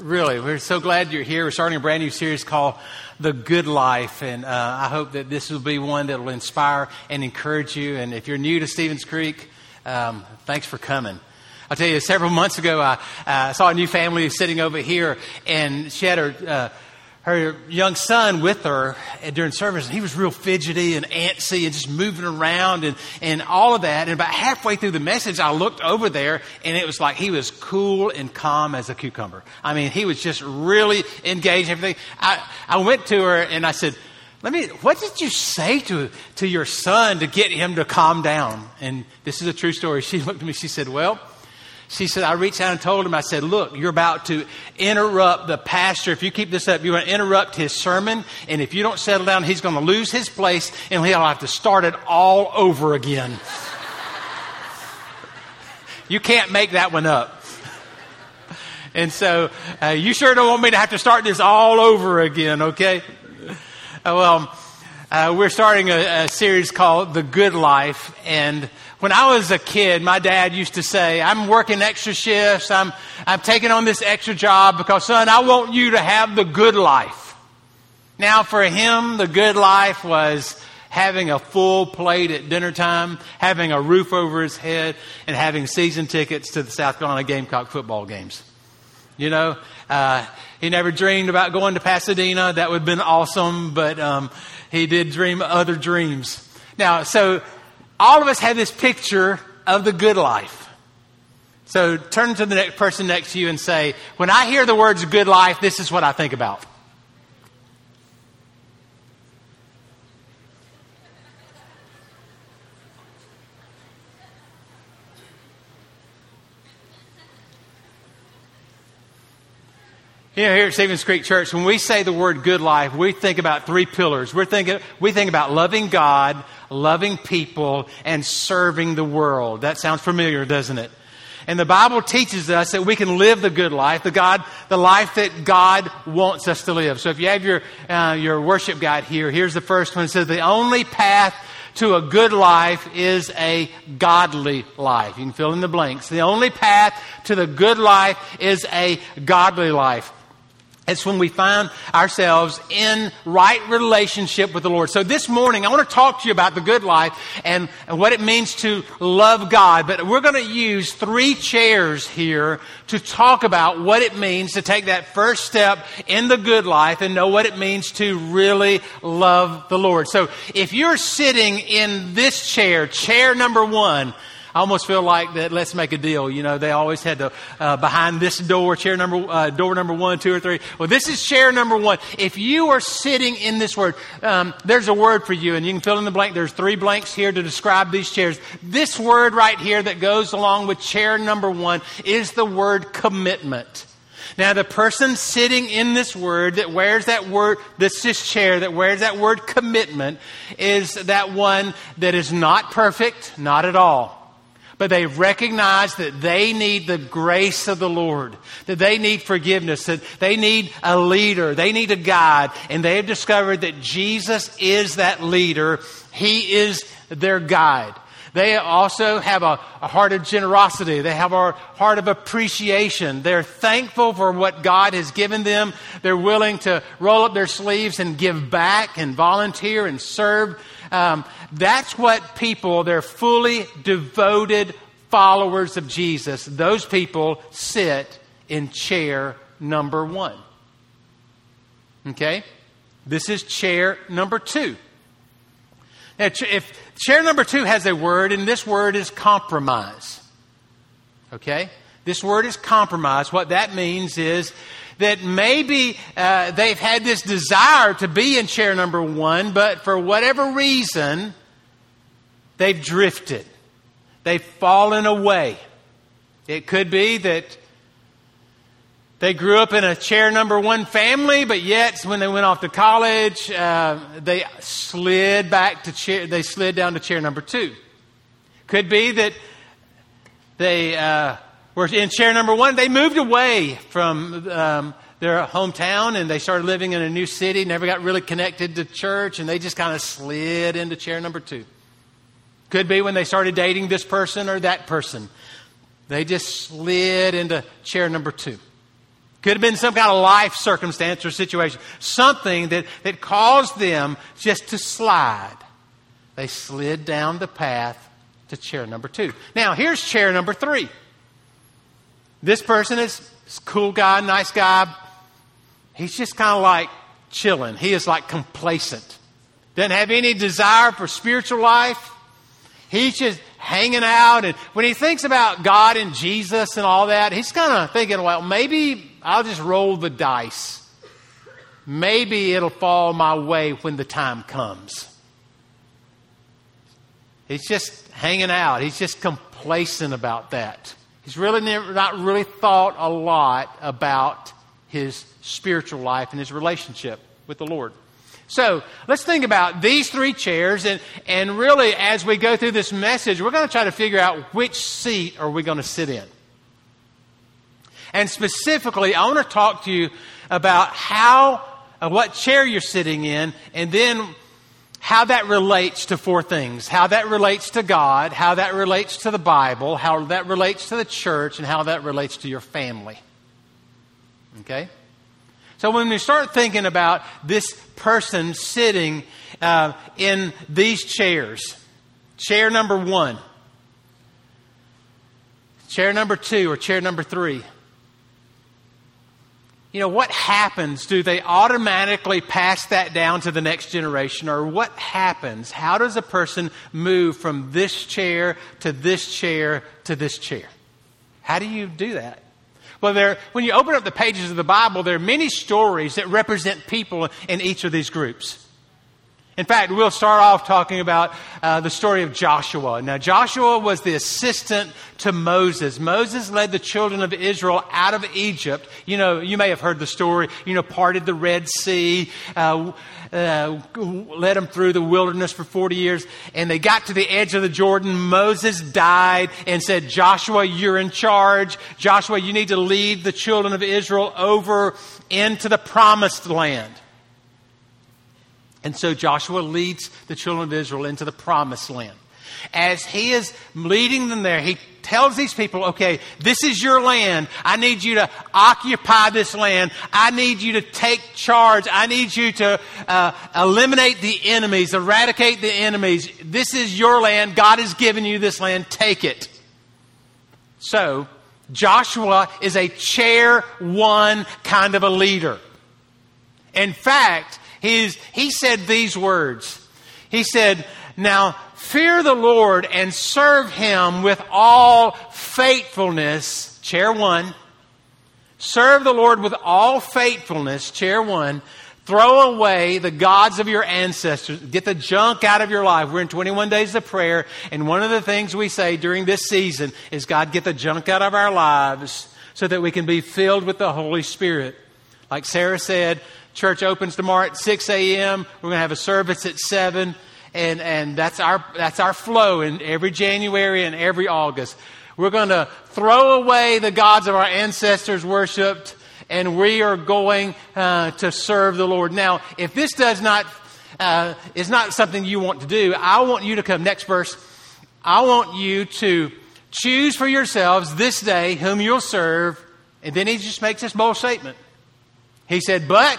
Really, we're so glad you're here. We're starting a brand new series called The Good Life, and uh, I hope that this will be one that will inspire and encourage you. And if you're new to Stevens Creek, um, thanks for coming. I'll tell you, several months ago, I uh, saw a new family sitting over here, and she had her. Uh, her young son with her during service, he was real fidgety and antsy and just moving around and, and all of that. And about halfway through the message, I looked over there, and it was like he was cool and calm as a cucumber. I mean, he was just really engaged everything. I, I went to her and I said, let me, what did you say to, to your son to get him to calm down? And this is a true story. She looked at me, she said, well, she said, I reached out and told him, I said, look, you're about to interrupt the pastor. If you keep this up, you're going to interrupt his sermon. And if you don't settle down, he's going to lose his place and he'll have to start it all over again. you can't make that one up. And so, uh, you sure don't want me to have to start this all over again, okay? Uh, well, uh, we're starting a, a series called The Good Life. And when I was a kid, my dad used to say, I'm working extra shifts. I'm, I'm taking on this extra job because, son, I want you to have the good life. Now, for him, the good life was having a full plate at dinner time, having a roof over his head, and having season tickets to the South Carolina Gamecock football games. You know, uh, he never dreamed about going to Pasadena. That would have been awesome, but um, he did dream other dreams. Now, so all of us have this picture of the good life. So turn to the next person next to you and say, when I hear the words good life, this is what I think about. You know, here at Stevens Creek Church, when we say the word good life, we think about three pillars. We're thinking, we think about loving God, loving people, and serving the world. That sounds familiar, doesn't it? And the Bible teaches us that we can live the good life, the God, the life that God wants us to live. So if you have your, uh, your worship guide here, here's the first one. It says, the only path to a good life is a godly life. You can fill in the blanks. The only path to the good life is a godly life. It's when we find ourselves in right relationship with the Lord. So this morning, I want to talk to you about the good life and, what it means to love God. But we're going to use three chairs here to talk about what it means to take that first step in the good life and know what it means to really love the Lord. So if you're sitting in this chair, chair number one, I almost feel like that. Let's make a deal. You know, they always had to uh, behind this door, chair number uh, door number one, two, or three. Well, this is chair number one. If you are sitting in this word, um, there's a word for you, and you can fill in the blank. There's three blanks here to describe these chairs. This word right here that goes along with chair number one is the word commitment. Now, the person sitting in this word that wears that word, this, this chair that wears that word commitment, is that one that is not perfect, not at all but they recognize that they need the grace of the Lord, that they need forgiveness, that they need a leader, they need a guide, and they have discovered that Jesus is that leader. He is their guide. They also have a, a, heart of generosity. They have a heart of appreciation. They're thankful for what God has given them. They're willing to roll up their sleeves and give back and volunteer and serve um, that's what people, they're fully devoted followers of Jesus. Those people sit in chair number one. Okay? This is chair number two. Now, if chair number two has a word, and this word is compromise. Okay? This word is compromise. What that means is that maybe uh, they've had this desire to be in chair number one, but for whatever reason, they've drifted. They've fallen away. It could be that They grew up in a chair number one family, but yet when they went off to college, uh, they slid back to chair. They slid down to chair number two. Could be that they uh, were in chair number one. They moved away from um, their hometown and they started living in a new city. Never got really connected to church, and they just kind of slid into chair number two. Could be when they started dating this person or that person. They just slid into chair number two. Could have been some kind of life circumstance or situation, something that, that caused them just to slide. They slid down the path to chair number two. Now, here's chair number three. This person is cool guy, nice guy. He's just kind of like chilling. He is like complacent. Doesn't have any desire for spiritual life. He's just hanging out. And when he thinks about God and Jesus and all that, he's kind of thinking, well, maybe I'll just roll the dice. Maybe it'll fall my way when the time comes. He's just hanging out. He's just complacent about that. He's really never, not really thought a lot about his spiritual life and his relationship with the Lord. So let's think about these three chairs, and, and really, as we go through this message, we're going to try to figure out which seat are we going to sit in. And specifically, I want to talk to you about how, uh, what chair you're sitting in, and then how that relates to four things how that relates to God, how that relates to the Bible, how that relates to the church, and how that relates to your family. Okay? So when we start thinking about this person sitting uh, in these chairs, chair number one, chair number two, or chair number three, you know, what happens? Do they automatically pass that down to the next generation? Or what happens? How does a person move from this chair to this chair to this chair? How do you do that? Well, there, when you open up the pages of the Bible, there are many stories that represent people in each of these groups. In fact, we'll start off talking about uh, the story of Joshua. Now, Joshua was the assistant to Moses. Moses led the children of Israel out of Egypt. You know, you may have heard the story, you know, parted the Red Sea, uh, uh, led them through the wilderness for 40 years, and they got to the edge of the Jordan. Moses died and said, Joshua, you're in charge. Joshua, you need to lead the children of Israel over into the promised land. And so Joshua leads the children of Israel into the promised land. As he is leading them there, he tells these people, okay, this is your land. I need you to occupy this land. I need you to take charge. I need you to uh, eliminate the enemies, eradicate the enemies. This is your land. God has given you this land. Take it. So, Joshua is a chair one kind of a leader. In fact, He's, he said these words. He said, Now fear the Lord and serve him with all faithfulness. Chair one. Serve the Lord with all faithfulness. Chair one. Throw away the gods of your ancestors. Get the junk out of your life. We're in 21 days of prayer, and one of the things we say during this season is God, get the junk out of our lives so that we can be filled with the Holy Spirit. Like Sarah said, Church opens tomorrow at 6 a.m. We're going to have a service at 7. And, and that's, our, that's our flow in every January and every August. We're going to throw away the gods of our ancestors worshipped, and we are going uh, to serve the Lord. Now, if this does not uh, is not something you want to do, I want you to come next verse. I want you to choose for yourselves this day whom you'll serve. And then he just makes this bold statement. He said, But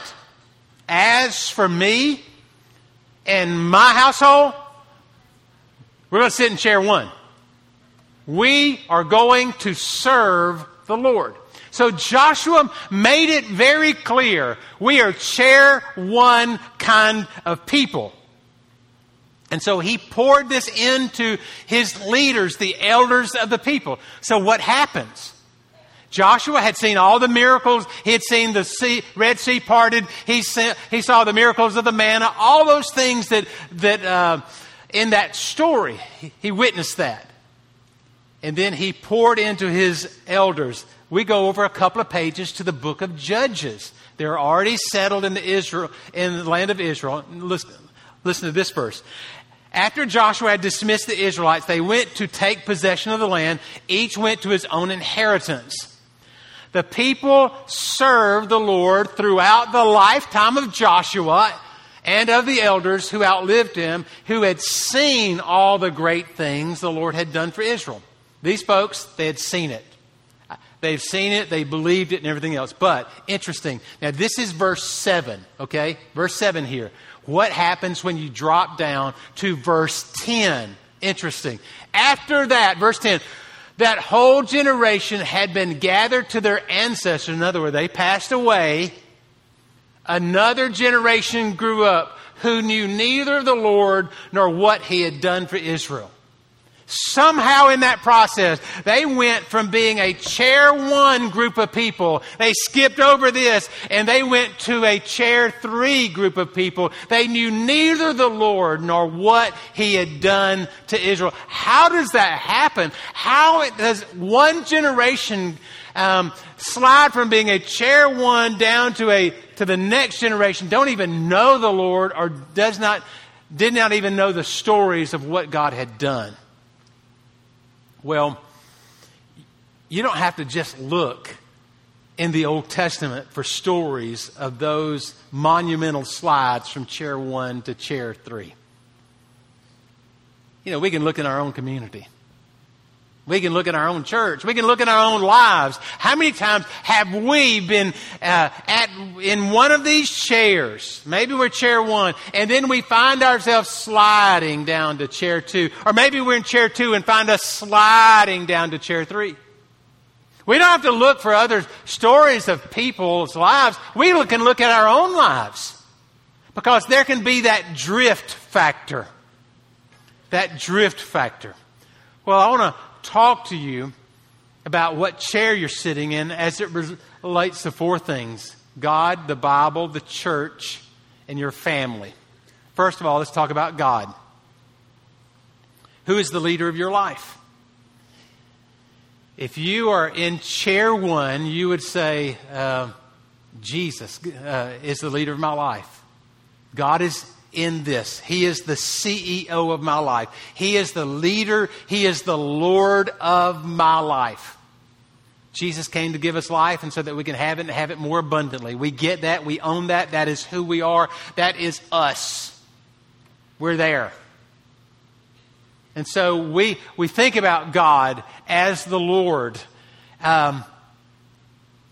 as for me and my household, we're going to sit in chair one. We are going to serve the Lord. So Joshua made it very clear we are chair one kind of people. And so he poured this into his leaders, the elders of the people. So what happens? Joshua had seen all the miracles. He had seen the sea, Red Sea parted. He, saw, he saw the miracles of the manna. All those things that, that uh, in that story, he, he witnessed that. And then he poured into his elders we go over a couple of pages to the book of Judges. They're already settled in the Israel in the land of Israel. Listen, listen to this verse. After Joshua had dismissed the Israelites, they went to take possession of the land. Each went to his own inheritance. The people served the Lord throughout the lifetime of Joshua and of the elders who outlived him, who had seen all the great things the Lord had done for Israel. These folks, they had seen it. They've seen it, they believed it, and everything else. But, interesting. Now, this is verse 7, okay? Verse 7 here. What happens when you drop down to verse 10? Interesting. After that, verse 10, that whole generation had been gathered to their ancestors. In other words, they passed away. Another generation grew up who knew neither the Lord nor what he had done for Israel. Somehow in that process, they went from being a chair one group of people. They skipped over this and they went to a chair three group of people. They knew neither the Lord nor what he had done to Israel. How does that happen? How does one generation um, slide from being a chair one down to a to the next generation don't even know the Lord or does not did not even know the stories of what God had done. Well, you don't have to just look in the Old Testament for stories of those monumental slides from chair one to chair three. You know, we can look in our own community. We can look at our own church. We can look at our own lives. How many times have we been uh, at in one of these chairs? Maybe we're chair one, and then we find ourselves sliding down to chair two, or maybe we're in chair two and find us sliding down to chair three. We don't have to look for other stories of people's lives. We can look at our own lives because there can be that drift factor. That drift factor. Well, I want to talk to you about what chair you're sitting in as it relates to four things God, the Bible, the church, and your family. First of all, let's talk about God. Who is the leader of your life? If you are in chair one, you would say, uh, Jesus uh, is the leader of my life. God is in this. He is the CEO of my life. He is the leader. He is the Lord of my life. Jesus came to give us life and so that we can have it and have it more abundantly. We get that. We own that. That is who we are. That is us. We're there. And so we, we think about God as the Lord. Um,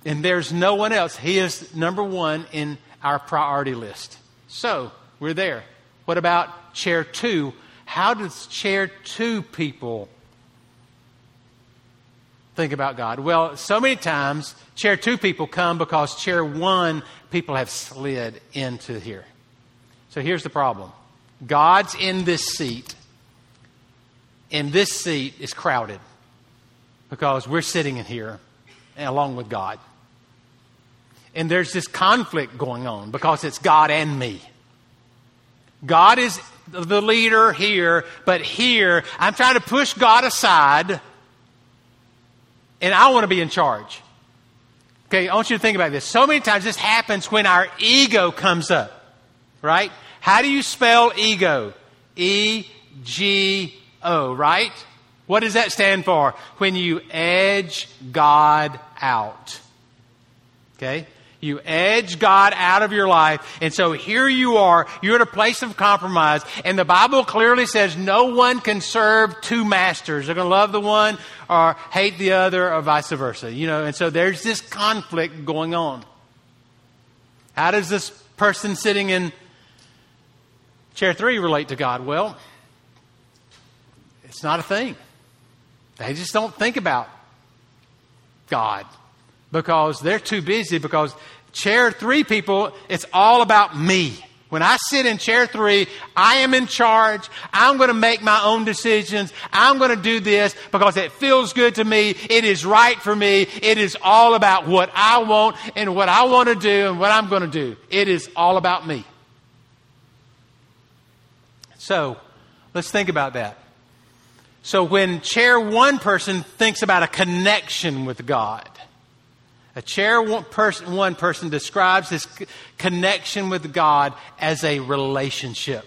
and there's no one else. He is number one in our priority list. So, we're there. What about chair two? How does chair two people think about God? Well, so many times, chair two people come because chair one people have slid into here. So here's the problem God's in this seat, and this seat is crowded because we're sitting in here along with God. And there's this conflict going on because it's God and me. God is the leader here, but here I'm trying to push God aside and I want to be in charge. Okay, I want you to think about this. So many times this happens when our ego comes up, right? How do you spell ego? E G O, right? What does that stand for? When you edge God out. Okay? You edge God out of your life. And so here you are. You're at a place of compromise. And the Bible clearly says no one can serve two masters. They're going to love the one or hate the other or vice versa. You know, and so there's this conflict going on. How does this person sitting in chair three relate to God? Well, it's not a thing. They just don't think about God because they're too busy because chair three people, it's all about me. When I sit in chair three, I am in charge. I'm going to make my own decisions. I'm going to do this because it feels good to me. It is right for me. It is all about what I want and what I want to do and what I'm going to do. It is all about me. So, let's think about that. So, when chair one person thinks about a connection with God, A chair one person, one person describes this connection with God as a relationship.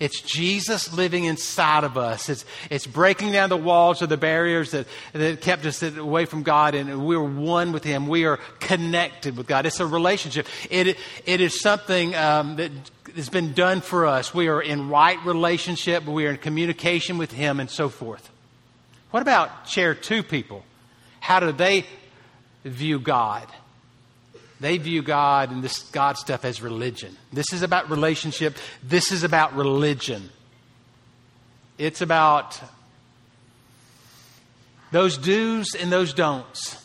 It's Jesus living inside of us. It's, it's breaking down the walls or the barriers that, that kept us away from God, and we're one with Him. We are connected with God. It's a relationship. It, it is something um, that has been done for us. We are in right relationship, we are in communication with Him, and so forth. What about chair two people? How do they view God? They view God and this God stuff as religion. This is about relationship. This is about religion. It's about those do's and those don'ts.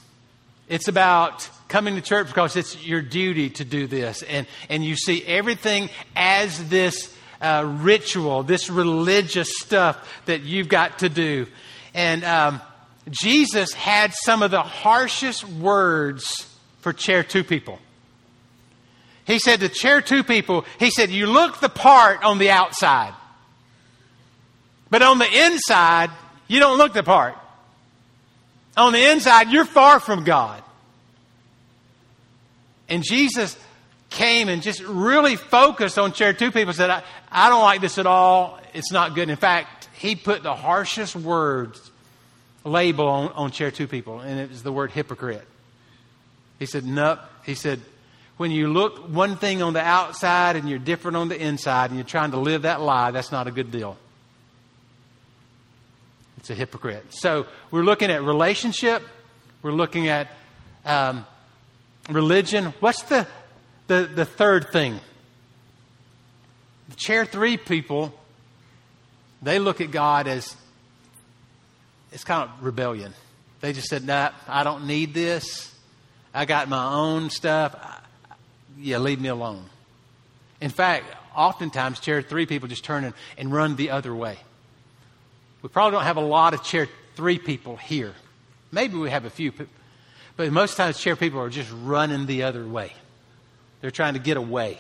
It's about coming to church because it's your duty to do this. And, and you see everything as this uh, ritual, this religious stuff that you've got to do. And um, Jesus had some of the harshest words for chair two people. He said to chair two people, he said, You look the part on the outside, but on the inside, you don't look the part. On the inside, you're far from God. And Jesus came and just really focused on chair two people, said, I, I don't like this at all. It's not good. In fact, he put the harshest words label on, on chair two people, and it was the word hypocrite. He said, Nope. He said, when you look one thing on the outside and you're different on the inside and you're trying to live that lie, that's not a good deal. It's a hypocrite. So we're looking at relationship, we're looking at um, religion. What's the, the, the third thing? The chair three people, they look at God as it's kind of rebellion. They just said, nah, I don't need this. I got my own stuff. Yeah, leave me alone. In fact, oftentimes, chair three people just turn and, and run the other way. We probably don't have a lot of chair three people here. Maybe we have a few, but most times, chair people are just running the other way. They're trying to get away.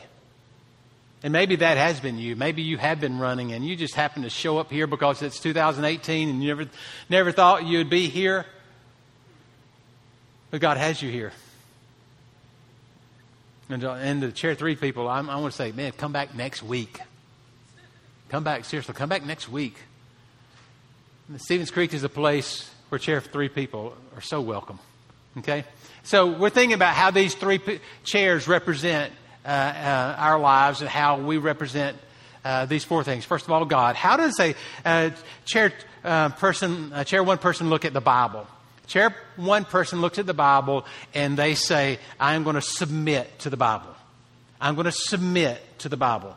And maybe that has been you. Maybe you have been running and you just happen to show up here because it's 2018 and you never, never thought you'd be here. But God has you here. And, uh, and the chair three people, I'm, I want to say, man, come back next week. Come back, seriously, come back next week. And Stevens Creek is a place where chair three people are so welcome. Okay? So we're thinking about how these three p- chairs represent our lives and how we represent uh, these four things. First of all, God. How does a uh, chair uh, person, chair one person look at the Bible? Chair one person looks at the Bible and they say, I'm going to submit to the Bible. I'm going to submit to the Bible.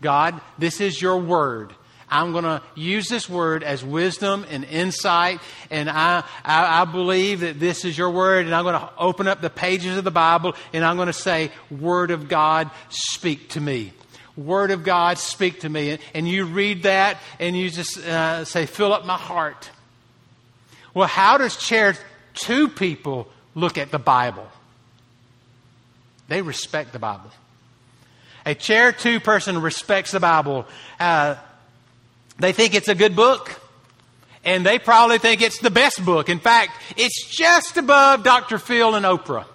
God, this is your word. I'm going to use this word as wisdom and insight, and I, I, I, believe that this is your word, and I'm going to open up the pages of the Bible, and I'm going to say, Word of God, speak to me. Word of God, speak to me. And, and you read that, and you just uh, say, Fill up my heart. Well, how does chair two people look at the Bible? They respect the Bible. A chair two person respects the Bible. Uh, they think it's a good book, and they probably think it's the best book. In fact, it's just above Dr. Phil and Oprah.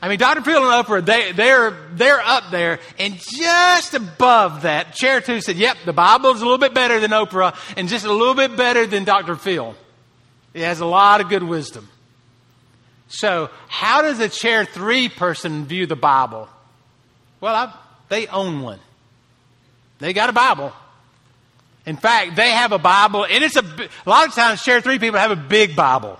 I mean, Dr. Phil and Oprah, they, they're, they're up there, and just above that, Chair 2 said, yep, the Bible's a little bit better than Oprah, and just a little bit better than Dr. Phil. It has a lot of good wisdom. So, how does a chair three person view the Bible? Well, I, they own one. They got a Bible. In fact, they have a Bible, and it's a, a lot of times chair three people have a big Bible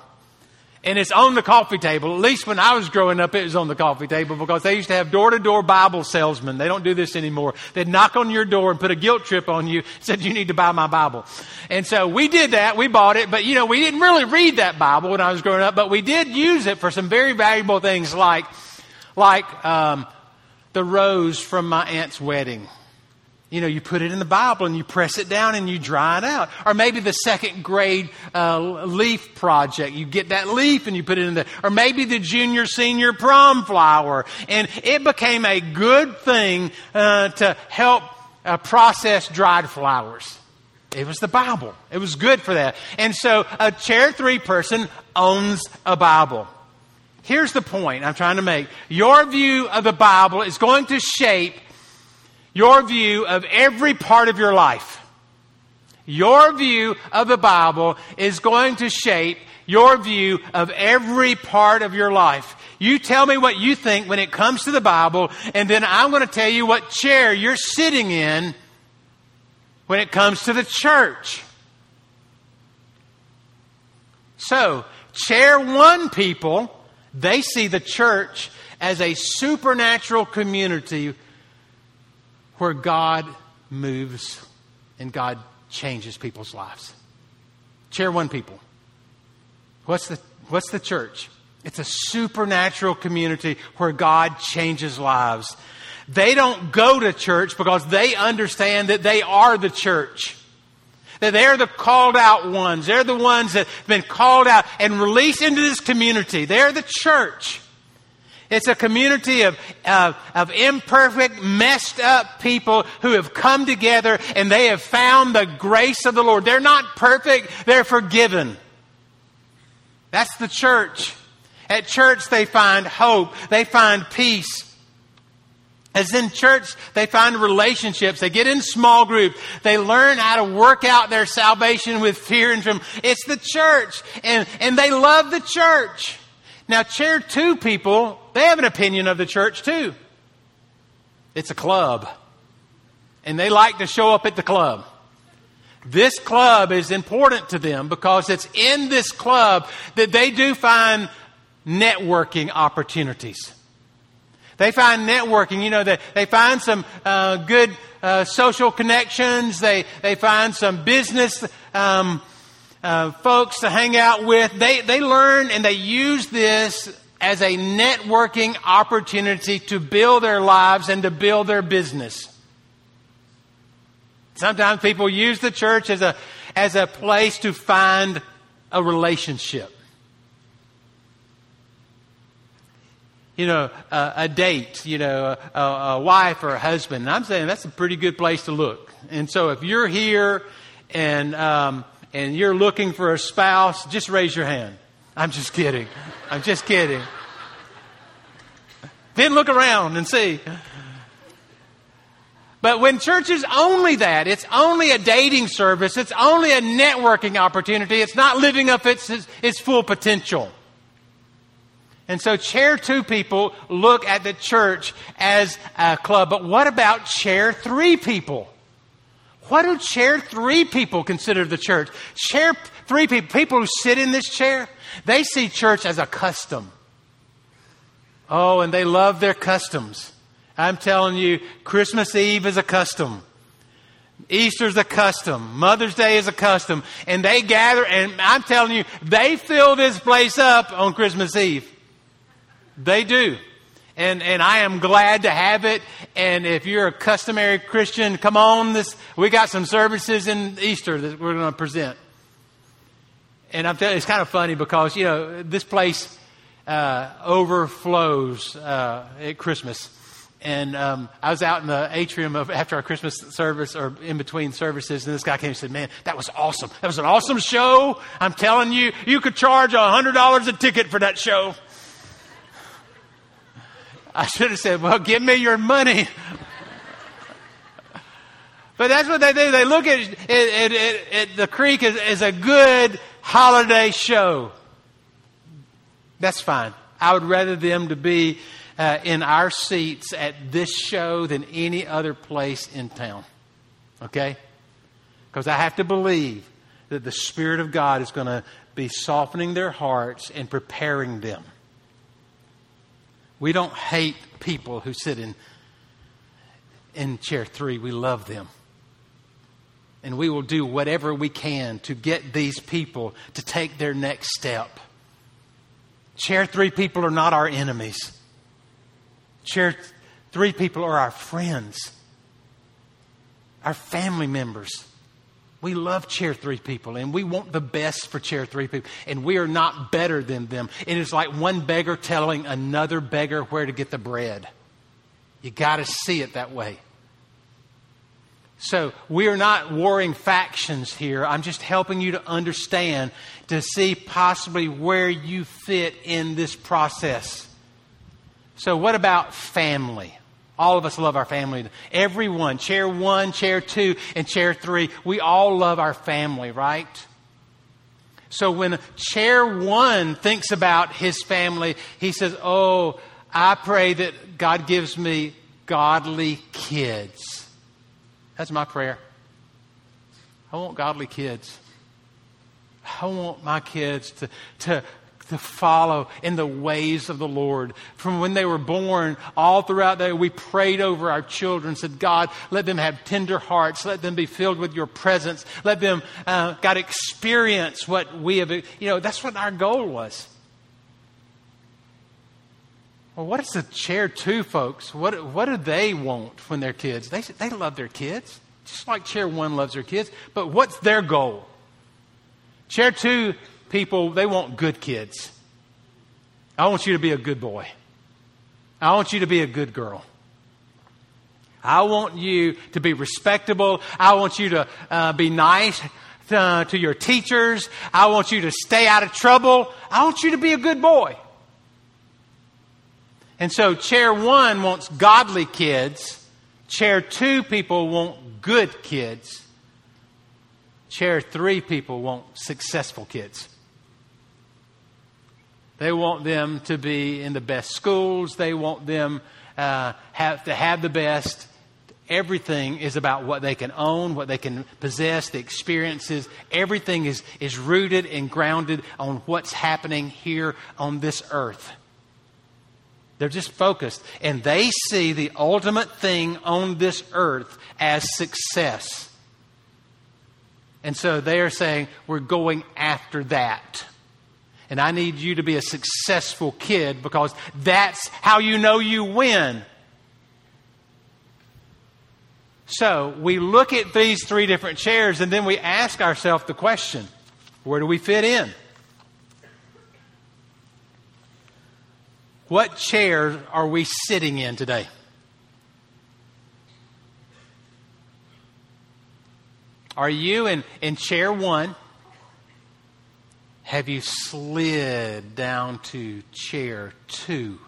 and it's on the coffee table. At least when I was growing up, it was on the coffee table because they used to have door to door Bible salesmen. They don't do this anymore. They'd knock on your door and put a guilt trip on you, said, you need to buy my Bible. And so we did that. We bought it, but you know, we didn't really read that Bible when I was growing up, but we did use it for some very valuable things like, like, um, the rose from my aunt's wedding. You know, you put it in the Bible and you press it down and you dry it out. Or maybe the second grade uh, leaf project. You get that leaf and you put it in there. Or maybe the junior senior prom flower. And it became a good thing uh, to help uh, process dried flowers. It was the Bible. It was good for that. And so a chair three person owns a Bible. Here's the point I'm trying to make. Your view of the Bible is going to shape your view of every part of your life. Your view of the Bible is going to shape your view of every part of your life. You tell me what you think when it comes to the Bible, and then I'm going to tell you what chair you're sitting in when it comes to the church. So, chair one people, they see the church as a supernatural community where God moves and God changes people's lives. Chair one people. What's the, what's the church? It's a supernatural community where God changes lives. They don't go to church because they understand that they are the church. That they're the called out ones. They're the ones that have been called out and released into this community. They're the church. It's a community of, of, of, imperfect, messed up people who have come together and they have found the grace of the Lord. They're not perfect, they're forgiven. That's the church. At church, they find hope, they find peace. As in church, they find relationships. They get in small groups. They learn how to work out their salvation with fear and trembling. It's the church. And, and they love the church. Now, chair two people, they have an opinion of the church too. It's a club. And they like to show up at the club. This club is important to them because it's in this club that they do find networking opportunities. They find networking, you know, they, they find some uh, good uh, social connections. They, they find some business um, uh, folks to hang out with. They, they learn and they use this as a networking opportunity to build their lives and to build their business. Sometimes people use the church as a, as a place to find a relationship. you know, a, a date, you know, a, a, wife or a husband. And I'm saying that's a pretty good place to look. And so if you're here and, um, and you're looking for a spouse, just raise your hand. I'm just kidding. I'm just kidding. Then look around and see. But when church is only that, it's only a dating service, it's only a networking opportunity, it's not living up its, its full potential. And so chair two people look at the church as a club. But what about chair three people? What do chair three people consider the church? Chair three people, people who sit in this chair, they see church as a custom. Oh, and they love their customs. I'm telling you, Christmas Eve is a custom. Easter's a custom. Mother's Day is a custom. And they gather, and I'm telling you, they fill this place up on Christmas Eve. They do. And, and I am glad to have it. And if you're a customary Christian, come on. This, we got some services in Easter that we're going to present. And I'm telling it's kind of funny because, you know, this place uh, overflows uh, at Christmas. And um, I was out in the atrium of after our Christmas service or in between services, and this guy came and said, "Man, that was awesome. That was an awesome show. I'm telling you, you could charge hundred dollars a ticket for that show." I should have said, well, give me your money. but that's what they do. They look at, at, at, at the creek as, as a good holiday show. That's fine. I would rather them to be uh, in our seats at this show than any other place in town. Okay? Because I have to believe that the Spirit of God is going to be softening their hearts and preparing them. We don't hate people who sit in, in chair three. We love them. And we will do whatever we can to get these people to take their next step. Chair three people are not our enemies. Chair three people are our friends, our family members. We love chair three people and we want the best for chair three people. And we are not better than them. And it's like one beggar telling another beggar where to get the bread. You got to see it that way. So we are not warring factions here. I'm just helping you to understand, to see possibly where you fit in this process. So, what about family? All of us love our family. Everyone, chair one, chair two, and chair three, we all love our family, right? So when chair one thinks about his family, he says, Oh, I pray that God gives me godly kids. That's my prayer. I want godly kids. I want my kids to, to, to follow in the ways of the Lord. From when they were born, all throughout the day, we prayed over our children, said, God, let them have tender hearts. Let them be filled with your presence. Let them, uh, God, experience what we have. You know, that's what our goal was. Well, what is the chair two, folks? What, what do they want when they're kids? They, they love their kids, just like chair one loves their kids. But what's their goal? Chair two people, they want good kids. I want you to be a good boy. I want you to be a good girl. I want you to be respectable. I want you to uh, be nice to, uh, to your teachers. I want you to stay out of trouble. I want you to be a good boy. And so, chair one wants godly kids. Chair two people want good kids. Chair three people want successful kids. They want them to be in the best schools. They want them uh, have, to have the best. Everything is about what they can own, what they can possess, the experiences. Everything is, is rooted and grounded on what's happening here on this earth. They're just focused. And they see the ultimate thing on this earth as success. And so they are saying, we're going after that. And I need you to be a successful kid because that's how you know you win. So we look at these three different chairs and then we ask ourselves the question where do we fit in? What chair are we sitting in today? Are you in, in chair one? Have you slid down to chair two?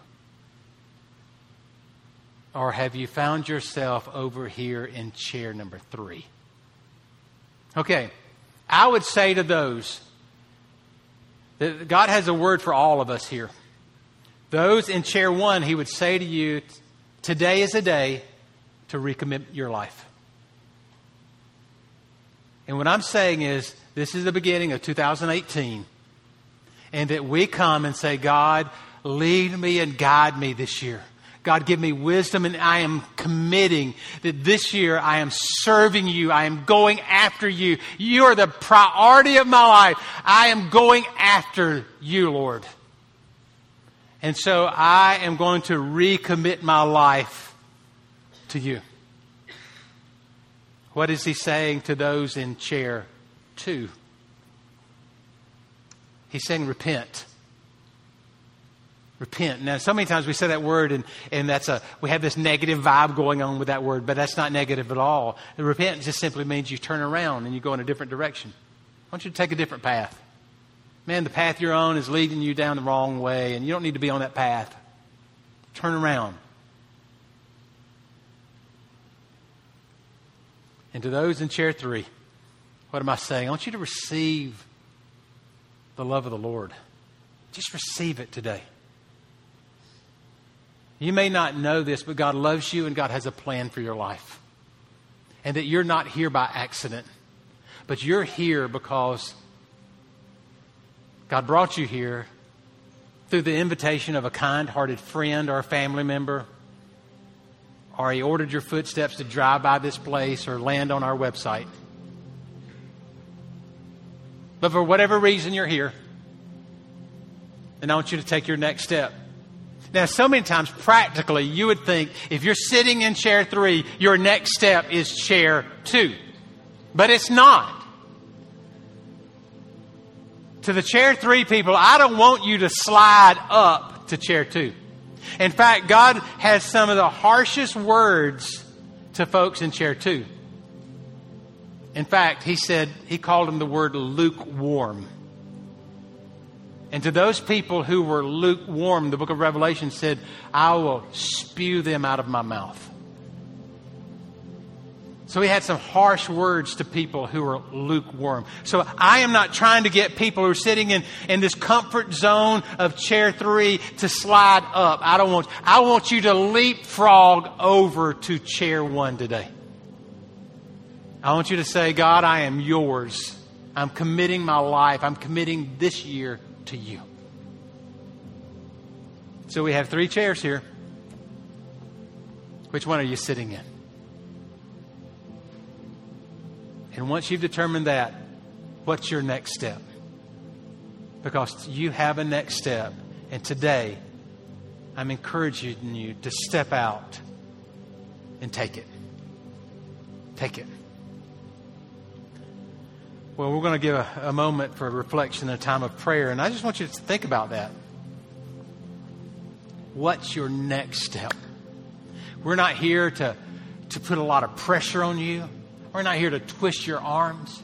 Or have you found yourself over here in chair number three? Okay, I would say to those that God has a word for all of us here. Those in chair one, He would say to you, Today is a day to recommit your life. And what I'm saying is, this is the beginning of 2018. And that we come and say, God, lead me and guide me this year. God, give me wisdom, and I am committing that this year I am serving you. I am going after you. You are the priority of my life. I am going after you, Lord. And so I am going to recommit my life to you. What is he saying to those in chair two? He's saying, repent. Repent. Now, so many times we say that word, and, and that's a, we have this negative vibe going on with that word, but that's not negative at all. And repent just simply means you turn around and you go in a different direction. I want you to take a different path. Man, the path you're on is leading you down the wrong way, and you don't need to be on that path. Turn around. And to those in chair three, what am I saying? I want you to receive the love of the Lord. Just receive it today. You may not know this, but God loves you and God has a plan for your life. And that you're not here by accident, but you're here because God brought you here through the invitation of a kind hearted friend or a family member, or He ordered your footsteps to drive by this place or land on our website. But for whatever reason, you're here. And I want you to take your next step. Now, so many times, practically, you would think if you're sitting in chair three, your next step is chair two. But it's not. To the chair three people, I don't want you to slide up to chair two. In fact, God has some of the harshest words to folks in chair two. In fact, he said, he called them the word lukewarm. And to those people who were lukewarm, the book of Revelation said, I will spew them out of my mouth. So he had some harsh words to people who were lukewarm. So I am not trying to get people who are sitting in, in this comfort zone of chair three to slide up. I don't want, I want you to leapfrog over to chair one today. I want you to say, God, I am yours. I'm committing my life. I'm committing this year to you. So we have three chairs here. Which one are you sitting in? And once you've determined that, what's your next step? Because you have a next step. And today, I'm encouraging you to step out and take it. Take it. Well, we're going to give a, a moment for reflection and a time of prayer. And I just want you to think about that. What's your next step? We're not here to, to put a lot of pressure on you. We're not here to twist your arms,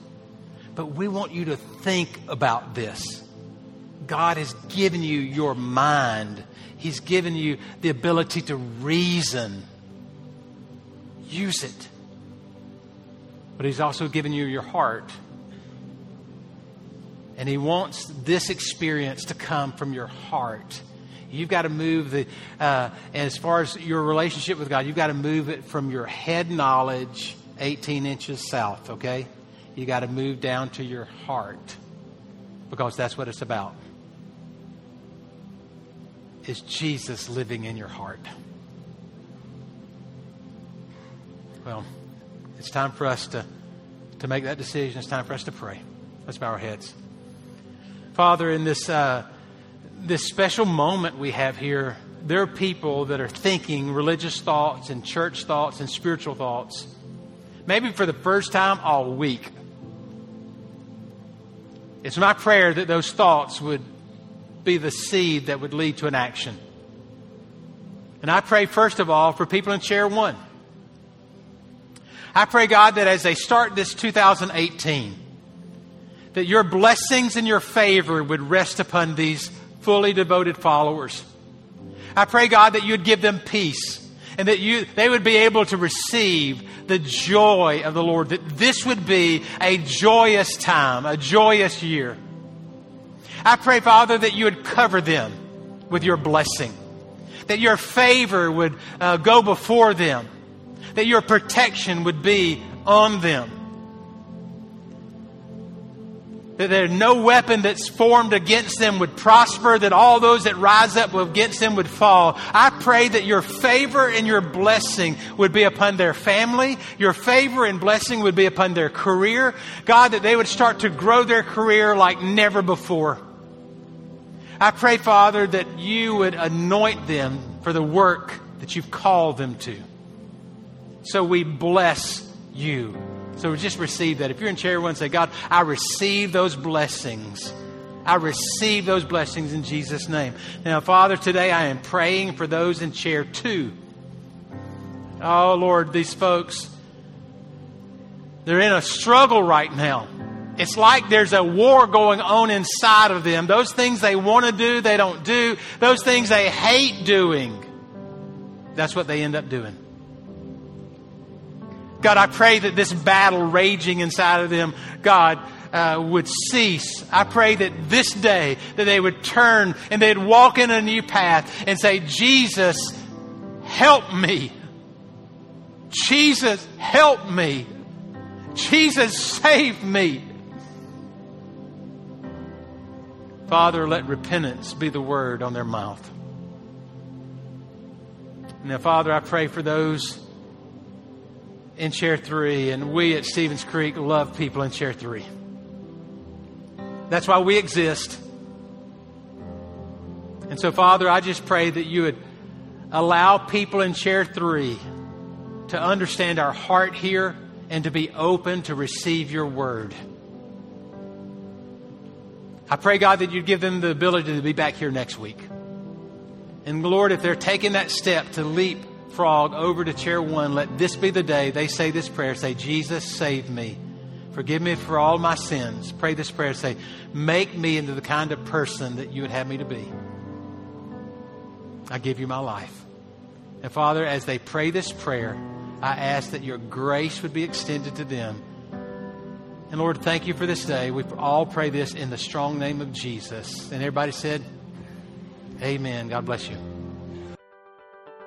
but we want you to think about this. God has given you your mind, He's given you the ability to reason. Use it. But He's also given you your heart. And He wants this experience to come from your heart. You've got to move the, uh, as far as your relationship with God, you've got to move it from your head knowledge 18 inches south, okay? You got to move down to your heart because that's what it's about. Is Jesus living in your heart? Well, it's time for us to, to make that decision. It's time for us to pray. Let's bow our heads. Father, in this, uh, this special moment we have here, there are people that are thinking religious thoughts and church thoughts and spiritual thoughts maybe for the first time all week. It's my prayer that those thoughts would be the seed that would lead to an action. And I pray, first of all, for people in chair one. I pray, God, that as they start this 2018, that your blessings and your favor would rest upon these fully devoted followers. I pray, God, that you'd give them peace and that you, they would be able to receive the joy of the Lord, that this would be a joyous time, a joyous year. I pray, Father, that you would cover them with your blessing, that your favor would uh, go before them, that your protection would be on them that there no weapon that's formed against them would prosper, that all those that rise up against them would fall. I pray that your favor and your blessing would be upon their family, your favor and blessing would be upon their career. God, that they would start to grow their career like never before. I pray, Father, that you would anoint them for the work that you've called them to. So we bless you. So just receive that. If you're in chair one, say, God, I receive those blessings. I receive those blessings in Jesus' name. Now, Father, today I am praying for those in chair two. Oh, Lord, these folks, they're in a struggle right now. It's like there's a war going on inside of them. Those things they want to do, they don't do. Those things they hate doing, that's what they end up doing. God, I pray that this battle raging inside of them, God, uh, would cease. I pray that this day that they would turn and they'd walk in a new path and say, Jesus, help me. Jesus, help me. Jesus, save me. Father, let repentance be the word on their mouth. Now, Father, I pray for those in chair three, and we at Stevens Creek love people in chair three. That's why we exist. And so, Father, I just pray that you would allow people in chair three to understand our heart here and to be open to receive your word. I pray, God, that you'd give them the ability to be back here next week. And Lord, if they're taking that step to leap frog over to chair one. Let this be the day they say this prayer. Say, Jesus, save me. Forgive me for all my sins. Pray this prayer. Say, make me into the kind of person that you would have me to be. I give you my life. And Father, as they pray this prayer, I ask that your grace would be extended to them. And Lord, thank you for this day. We all pray this in the strong name of Jesus. And everybody said, Amen. God bless you.